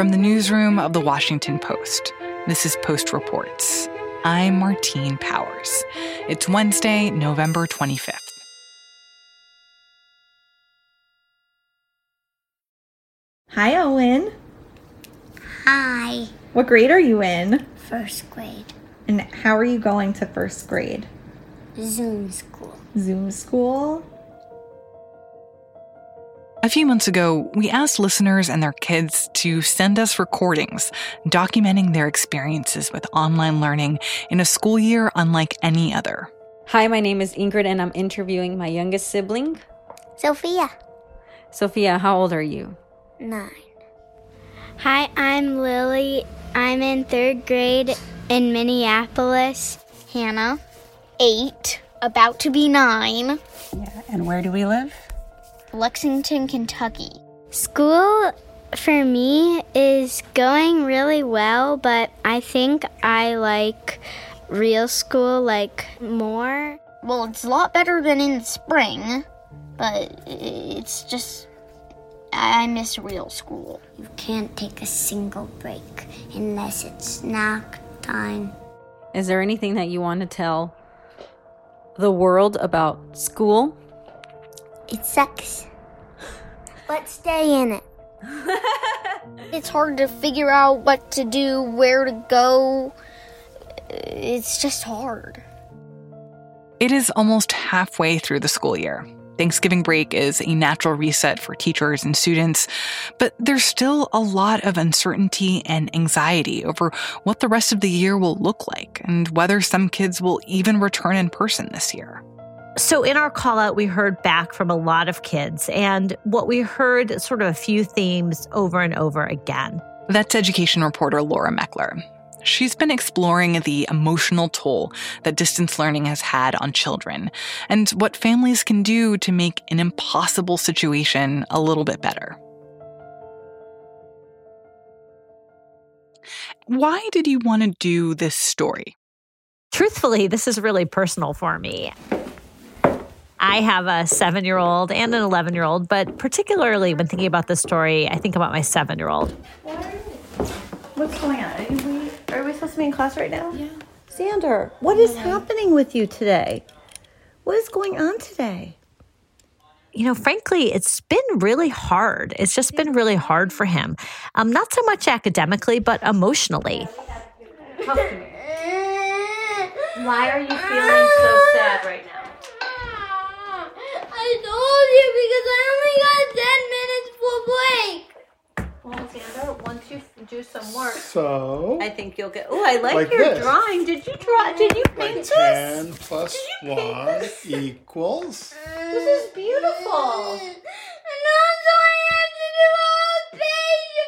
From the newsroom of the Washington Post, this is Post Reports. I'm Martine Powers. It's Wednesday, November 25th. Hi, Owen. Hi. What grade are you in? First grade. And how are you going to first grade? Zoom school. Zoom school? A few months ago, we asked listeners and their kids to send us recordings documenting their experiences with online learning in a school year unlike any other. Hi, my name is Ingrid, and I'm interviewing my youngest sibling, Sophia. Sophia. How old are you? Nine. Hi, I'm Lily. I'm in third grade in Minneapolis. Hannah. Eight. About to be nine. Yeah, and where do we live? Lexington, Kentucky. School for me is going really well, but I think I like real school like more. Well, it's a lot better than in the spring, but it's just I miss real school. You can't take a single break unless it's snack time. Is there anything that you want to tell the world about school? It sucks. But stay in it. it's hard to figure out what to do, where to go. It's just hard. It is almost halfway through the school year. Thanksgiving break is a natural reset for teachers and students, but there's still a lot of uncertainty and anxiety over what the rest of the year will look like and whether some kids will even return in person this year. So, in our call out, we heard back from a lot of kids, and what we heard sort of a few themes over and over again. That's education reporter Laura Meckler. She's been exploring the emotional toll that distance learning has had on children and what families can do to make an impossible situation a little bit better. Why did you want to do this story? Truthfully, this is really personal for me. I have a seven year old and an 11 year old, but particularly when thinking about this story, I think about my seven year old. What's going on? Are we, are we supposed to be in class right now? Yeah. Xander, what is happening with you today? What is going on today? You know, frankly, it's been really hard. It's just been really hard for him. Um, not so much academically, but emotionally. Why are you feeling so sad right now? I told you because I only got 10 minutes for break. Well, Xander, once you do some work, So, I think you'll get. Oh, I like, Like your this. drawing. Did you draw? Did you paint like this? 10 plus Did you paint 1 this? equals. This is beautiful. And also I have to do a whole page.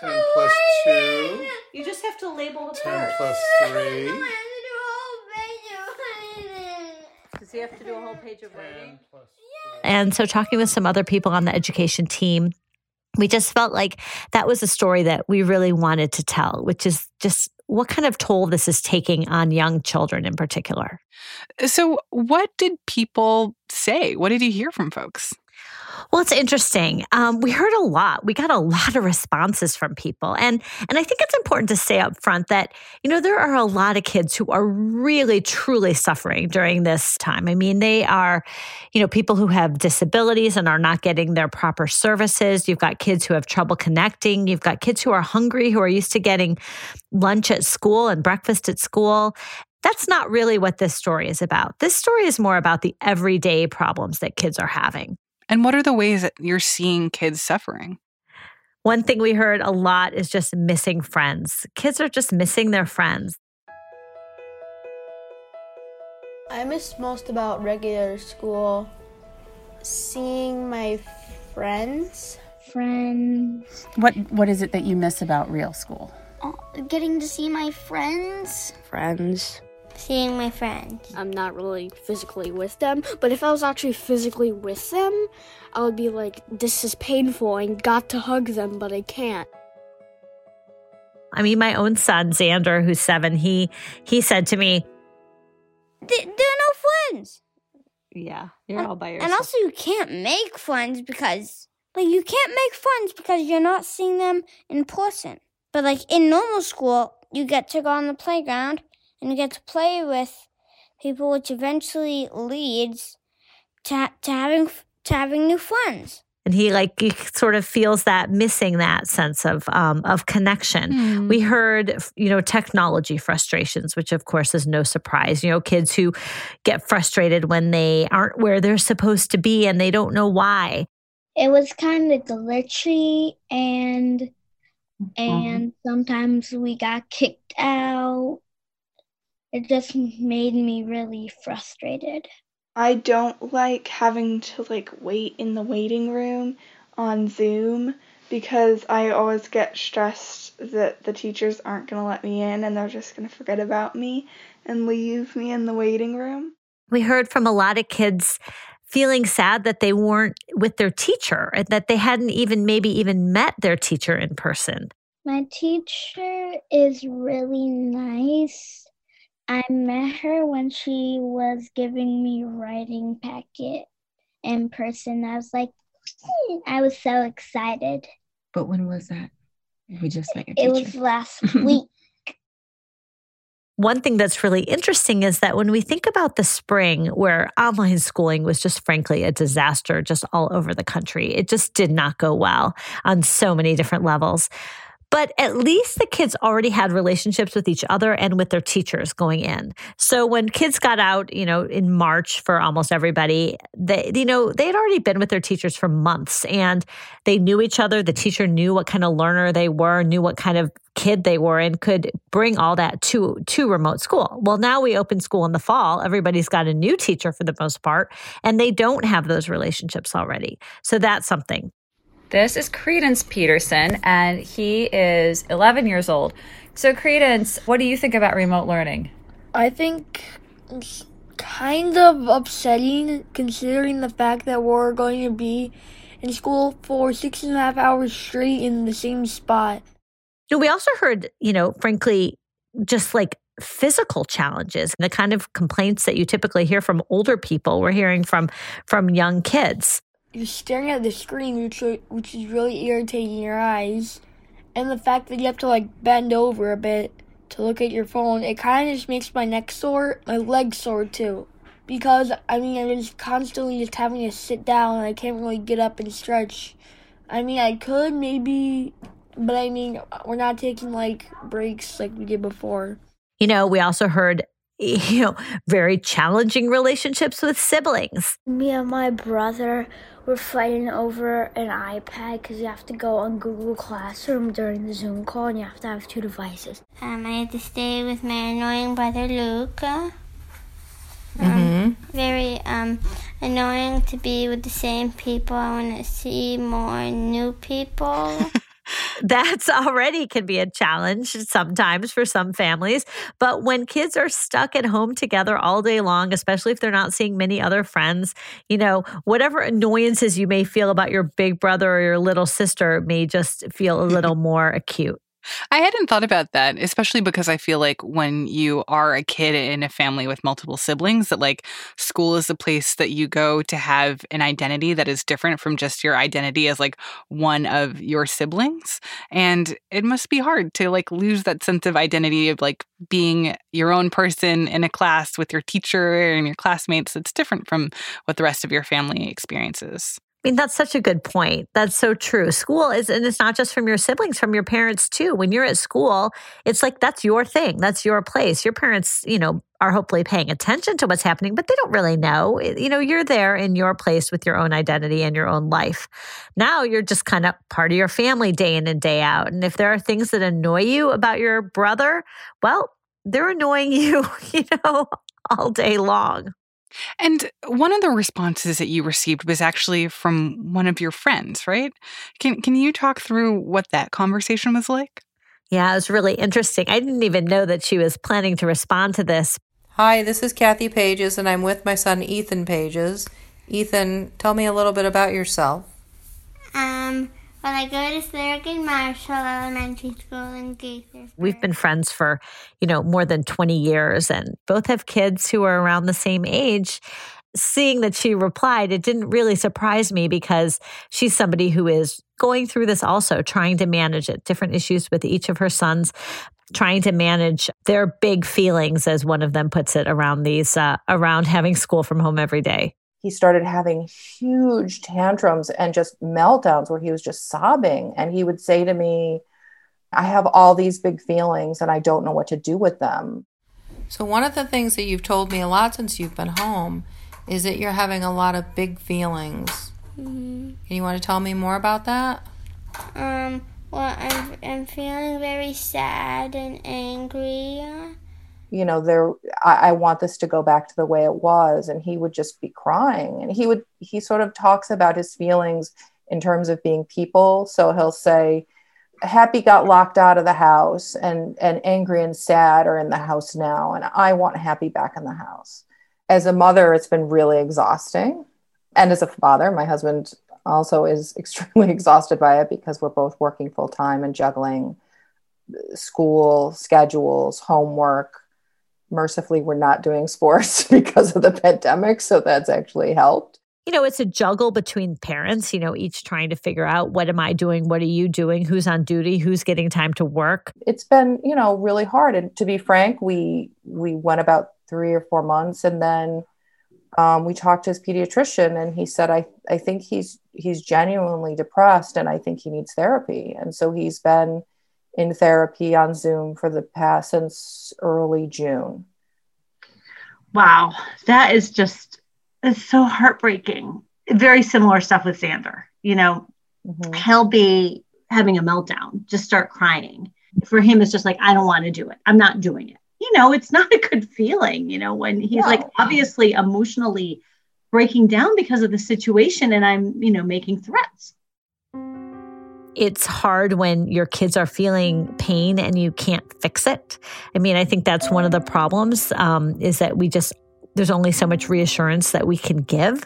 10 of plus writing. 2. You just have to label the 10 parts. plus 3. have to do a whole page of writing. Does he have to do a whole page of writing? plus And so, talking with some other people on the education team, we just felt like that was a story that we really wanted to tell, which is just what kind of toll this is taking on young children in particular. So, what did people say? What did you hear from folks? Well, it's interesting. Um, we heard a lot. We got a lot of responses from people, and and I think it's important to say up front that you know there are a lot of kids who are really truly suffering during this time. I mean, they are, you know, people who have disabilities and are not getting their proper services. You've got kids who have trouble connecting. You've got kids who are hungry, who are used to getting lunch at school and breakfast at school. That's not really what this story is about. This story is more about the everyday problems that kids are having. And what are the ways that you're seeing kids suffering? One thing we heard a lot is just missing friends. Kids are just missing their friends. I miss most about regular school seeing my friends. Friends. What What is it that you miss about real school? Oh, getting to see my friends. Friends. Seeing my friends. I'm not really physically with them, but if I was actually physically with them, I would be like, this is painful and got to hug them, but I can't. I mean, my own son, Xander, who's seven, he he said to me, Th- there are no friends. Yeah, you're all by yourself. And also, you can't make friends because Like you can't make friends because you're not seeing them in person. But like in normal school, you get to go on the playground and you get to play with people, which eventually leads to, to having to having new friends. and he like he sort of feels that missing that sense of um, of connection. Hmm. We heard you know technology frustrations, which of course is no surprise. You know, kids who get frustrated when they aren't where they're supposed to be and they don't know why. It was kind of glitchy and and sometimes we got kicked out. It just made me really frustrated. I don't like having to like wait in the waiting room on Zoom because I always get stressed that the teachers aren't going to let me in and they're just going to forget about me and leave me in the waiting room. We heard from a lot of kids feeling sad that they weren't with their teacher and that they hadn't even maybe even met their teacher in person. My teacher is really nice. I met her when she was giving me writing packet in person. I was like, hmm. I was so excited. But when was that? We just met your It teacher. was last week. One thing that's really interesting is that when we think about the spring where online schooling was just frankly a disaster just all over the country, it just did not go well on so many different levels. But at least the kids already had relationships with each other and with their teachers going in. So when kids got out, you know, in March for almost everybody, they, you know, they had already been with their teachers for months and they knew each other. The teacher knew what kind of learner they were, knew what kind of kid they were, and could bring all that to to remote school. Well, now we open school in the fall. Everybody's got a new teacher for the most part, and they don't have those relationships already. So that's something. This is Credence Peterson, and he is 11 years old. So, Credence, what do you think about remote learning? I think it's kind of upsetting considering the fact that we're going to be in school for six and a half hours straight in the same spot. You know, we also heard, you know, frankly, just like physical challenges, the kind of complaints that you typically hear from older people, we're hearing from from young kids. You're staring at the screen, which which is really irritating your eyes, and the fact that you have to like bend over a bit to look at your phone. It kind of just makes my neck sore, my legs sore too, because I mean I'm just constantly just having to sit down. and I can't really get up and stretch. I mean I could maybe, but I mean we're not taking like breaks like we did before. You know, we also heard you know, very challenging relationships with siblings. Me and my brother were fighting over an iPad because you have to go on Google Classroom during the Zoom call and you have to have two devices. Um, I had to stay with my annoying brother Luca. Um, Very um, annoying to be with the same people. I want to see more new people. That's already can be a challenge sometimes for some families. But when kids are stuck at home together all day long, especially if they're not seeing many other friends, you know, whatever annoyances you may feel about your big brother or your little sister may just feel a mm-hmm. little more acute. I hadn't thought about that, especially because I feel like when you are a kid in a family with multiple siblings, that like school is the place that you go to have an identity that is different from just your identity as like one of your siblings. And it must be hard to like lose that sense of identity of like being your own person in a class with your teacher and your classmates that's different from what the rest of your family experiences. I mean, that's such a good point. That's so true. School is, and it's not just from your siblings, from your parents too. When you're at school, it's like that's your thing, that's your place. Your parents, you know, are hopefully paying attention to what's happening, but they don't really know. You know, you're there in your place with your own identity and your own life. Now you're just kind of part of your family day in and day out. And if there are things that annoy you about your brother, well, they're annoying you, you know, all day long. And one of the responses that you received was actually from one of your friends, right? Can can you talk through what that conversation was like? Yeah, it was really interesting. I didn't even know that she was planning to respond to this. Hi, this is Kathy Pages, and I'm with my son Ethan Pages. Ethan, tell me a little bit about yourself. um, well, I go to Thurgood Marshall Elementary School in Gaithersburg. We've been friends for, you know, more than 20 years and both have kids who are around the same age. seeing that she replied, it didn't really surprise me because she's somebody who is going through this also, trying to manage it, different issues with each of her sons, trying to manage their big feelings, as one of them puts it, around these, uh, around having school from home every day. He started having huge tantrums and just meltdowns where he was just sobbing. And he would say to me, I have all these big feelings and I don't know what to do with them. So, one of the things that you've told me a lot since you've been home is that you're having a lot of big feelings. Mm-hmm. Can you want to tell me more about that? Um, well, I'm, I'm feeling very sad and angry. You know, there, I, I want this to go back to the way it was. And he would just be crying. And he would, he sort of talks about his feelings in terms of being people. So he'll say, Happy got locked out of the house, and, and angry and sad are in the house now. And I want Happy back in the house. As a mother, it's been really exhausting. And as a father, my husband also is extremely exhausted by it because we're both working full time and juggling school schedules, homework. Mercifully, we're not doing sports because of the pandemic. So that's actually helped. You know, it's a juggle between parents, you know, each trying to figure out what am I doing? What are you doing? Who's on duty? Who's getting time to work? It's been, you know, really hard. And to be frank, we we went about three or four months and then um, we talked to his pediatrician and he said I, I think he's he's genuinely depressed and I think he needs therapy. And so he's been in therapy on Zoom for the past since early June. Wow, that is just it's so heartbreaking. Very similar stuff with Xander. You know, mm-hmm. he'll be having a meltdown, just start crying. For him, it's just like, I don't want to do it. I'm not doing it. You know, it's not a good feeling, you know, when he's no. like obviously emotionally breaking down because of the situation and I'm, you know, making threats. It's hard when your kids are feeling pain and you can't fix it. I mean, I think that's one of the problems um, is that we just, there's only so much reassurance that we can give.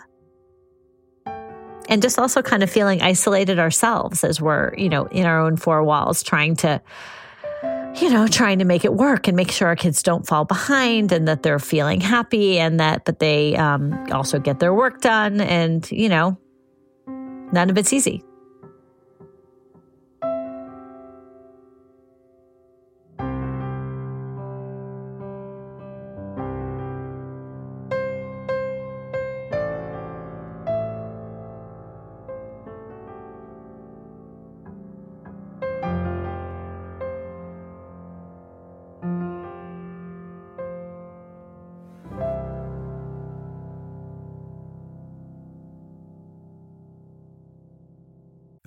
And just also kind of feeling isolated ourselves as we're, you know, in our own four walls trying to, you know, trying to make it work and make sure our kids don't fall behind and that they're feeling happy and that, but they um, also get their work done. And, you know, none of it's easy.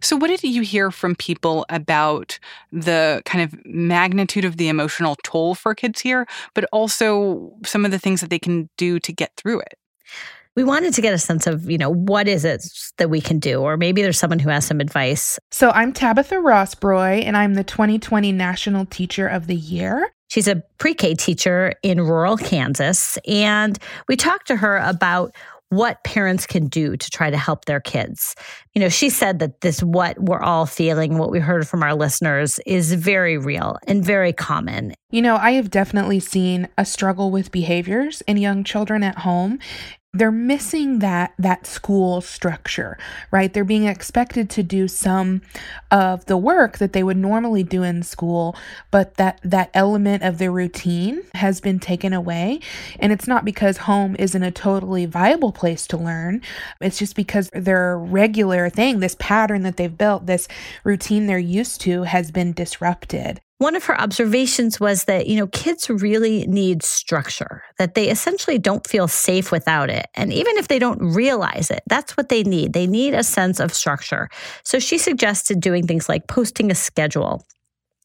So, what did you hear from people about the kind of magnitude of the emotional toll for kids here, but also some of the things that they can do to get through it? We wanted to get a sense of, you know, what is it that we can do? Or maybe there's someone who has some advice. So, I'm Tabatha Rosproy, and I'm the 2020 National Teacher of the Year. She's a pre K teacher in rural Kansas. And we talked to her about what parents can do to try to help their kids. You know, she said that this, what we're all feeling, what we heard from our listeners, is very real and very common. You know, I have definitely seen a struggle with behaviors in young children at home. They're missing that that school structure right? They're being expected to do some of the work that they would normally do in school but that that element of the routine has been taken away. And it's not because home isn't a totally viable place to learn. It's just because their regular thing this pattern that they've built this routine they're used to has been disrupted one of her observations was that, you know, kids really need structure, that they essentially don't feel safe without it. And even if they don't realize it, that's what they need. They need a sense of structure. So she suggested doing things like posting a schedule,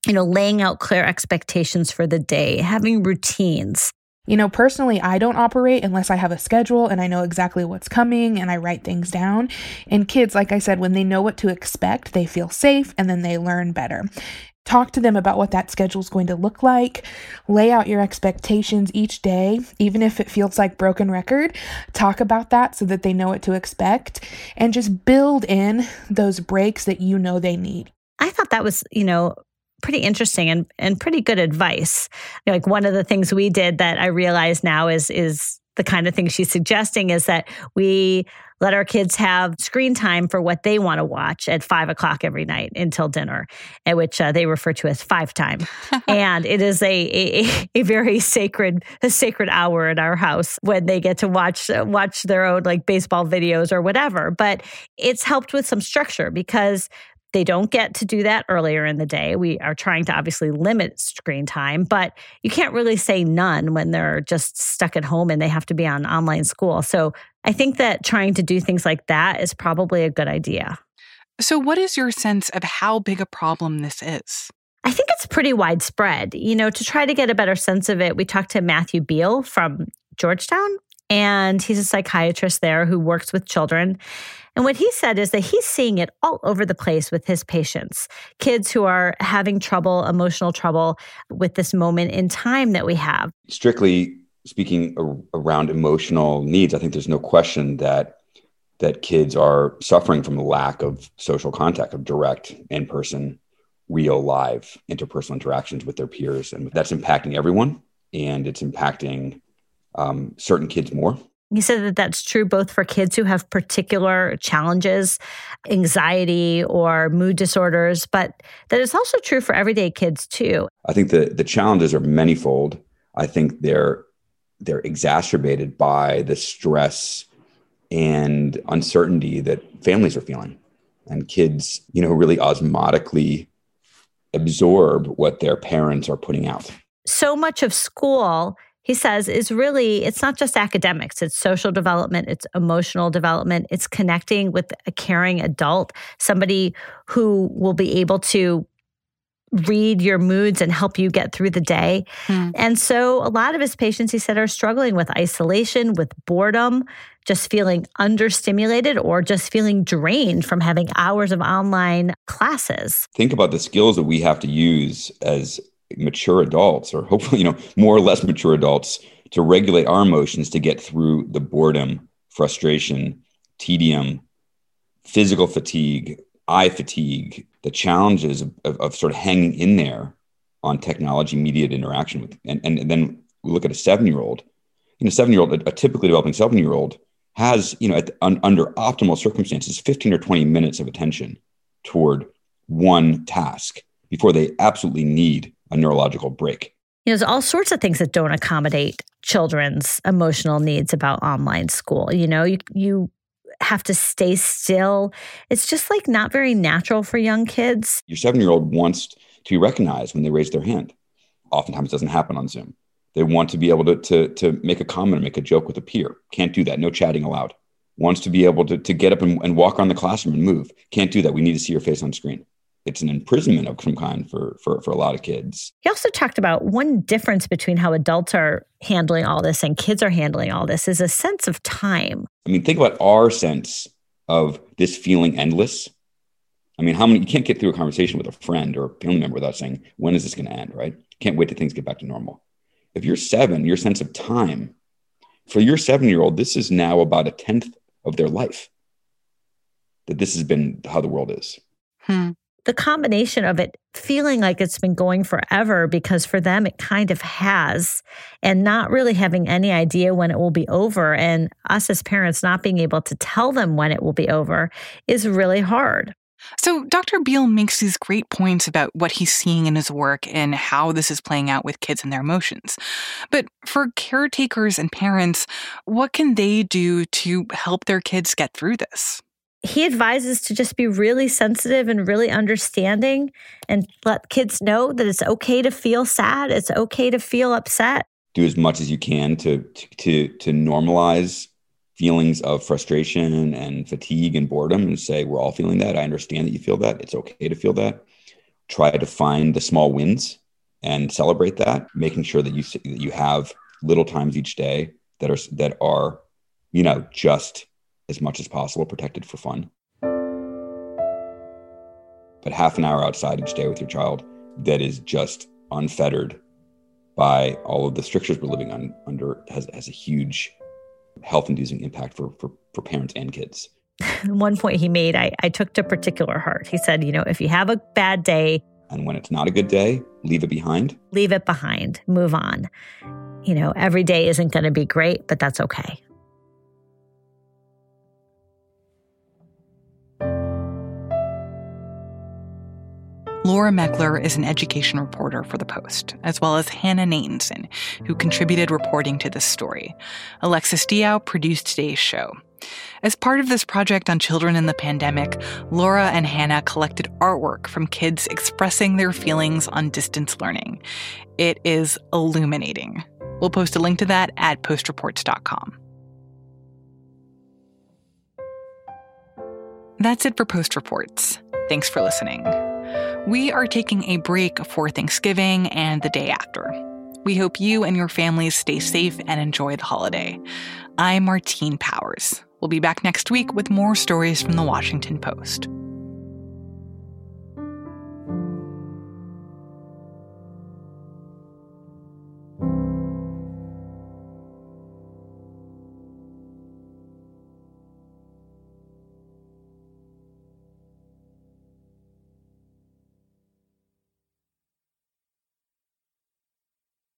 you know, laying out clear expectations for the day, having routines. You know, personally, I don't operate unless I have a schedule and I know exactly what's coming and I write things down. And kids, like I said, when they know what to expect, they feel safe and then they learn better. Talk to them about what that schedule is going to look like. Lay out your expectations each day, even if it feels like broken record. Talk about that so that they know what to expect and just build in those breaks that you know they need. I thought that was, you know, pretty interesting and, and pretty good advice. Like one of the things we did that I realize now is is the kind of thing she's suggesting is that we let our kids have screen time for what they want to watch at five o'clock every night until dinner, at which uh, they refer to as five time. and it is a, a, a very sacred a sacred hour in our house when they get to watch uh, watch their own like baseball videos or whatever. But it's helped with some structure because they don't get to do that earlier in the day. We are trying to obviously limit screen time, but you can't really say none when they're just stuck at home and they have to be on online school. So I think that trying to do things like that is probably a good idea. So, what is your sense of how big a problem this is? I think it's pretty widespread. You know, to try to get a better sense of it, we talked to Matthew Biel from Georgetown, and he's a psychiatrist there who works with children. And what he said is that he's seeing it all over the place with his patients, kids who are having trouble, emotional trouble with this moment in time that we have. Strictly speaking around emotional needs, I think there's no question that that kids are suffering from the lack of social contact, of direct, in-person, real, live interpersonal interactions with their peers, and that's impacting everyone, and it's impacting um, certain kids more. You said that that's true both for kids who have particular challenges, anxiety or mood disorders, but that it's also true for everyday kids too. I think the the challenges are manyfold. I think they're they're exacerbated by the stress and uncertainty that families are feeling. And kids, you know, really osmotically absorb what their parents are putting out. So much of school he says is really it's not just academics it's social development it's emotional development it's connecting with a caring adult somebody who will be able to read your moods and help you get through the day. Hmm. And so a lot of his patients, he said, are struggling with isolation, with boredom, just feeling understimulated or just feeling drained from having hours of online classes. Think about the skills that we have to use as mature adults, or hopefully, you know, more or less mature adults, to regulate our emotions to get through the boredom, frustration, tedium, physical fatigue, eye fatigue, the challenges of, of, of sort of hanging in there on technology mediated interaction with, and, and then we look at a seven year old, you know, seven year old, a, a typically developing seven year old has, you know, at, un, under optimal circumstances, 15 or 20 minutes of attention toward one task before they absolutely need a neurological break. You know, there's all sorts of things that don't accommodate children's emotional needs about online school. You know, you you have to stay still. It's just like not very natural for young kids. Your seven year old wants to be recognized when they raise their hand. Oftentimes, doesn't happen on Zoom. They want to be able to, to, to make a comment or make a joke with a peer. Can't do that. No chatting allowed. Wants to be able to, to get up and, and walk around the classroom and move. Can't do that. We need to see your face on screen it's an imprisonment of some kind for, for for a lot of kids. He also talked about one difference between how adults are handling all this and kids are handling all this is a sense of time. I mean, think about our sense of this feeling endless. I mean, how many you can't get through a conversation with a friend or a family member without saying, when is this going to end, right? Can't wait till things get back to normal. If you're seven, your sense of time, for your seven year old, this is now about a tenth of their life. That this has been how the world is. Hmm. The combination of it feeling like it's been going forever because for them it kind of has and not really having any idea when it will be over and us as parents not being able to tell them when it will be over is really hard. So, Dr. Biel makes these great points about what he's seeing in his work and how this is playing out with kids and their emotions. But for caretakers and parents, what can they do to help their kids get through this? He advises to just be really sensitive and really understanding and let kids know that it's okay to feel sad it's okay to feel upset. Do as much as you can to to to normalize feelings of frustration and fatigue and boredom and say we're all feeling that. I understand that you feel that. It's okay to feel that. Try to find the small wins and celebrate that making sure that you that you have little times each day that are that are you know just as much as possible protected for fun. But half an hour outside each day with your child that is just unfettered by all of the strictures we're living on, under has, has a huge health inducing impact for, for, for parents and kids. One point he made, I, I took to particular heart. He said, you know, if you have a bad day, and when it's not a good day, leave it behind. Leave it behind, move on. You know, every day isn't going to be great, but that's okay. Laura Meckler is an education reporter for The Post, as well as Hannah Natanson, who contributed reporting to this story. Alexis Diao produced today's show. As part of this project on children in the pandemic, Laura and Hannah collected artwork from kids expressing their feelings on distance learning. It is illuminating. We'll post a link to that at postreports.com. That's it for Post Reports. Thanks for listening. We are taking a break for Thanksgiving and the day after. We hope you and your families stay safe and enjoy the holiday. I'm Martine Powers. We'll be back next week with more stories from the Washington Post.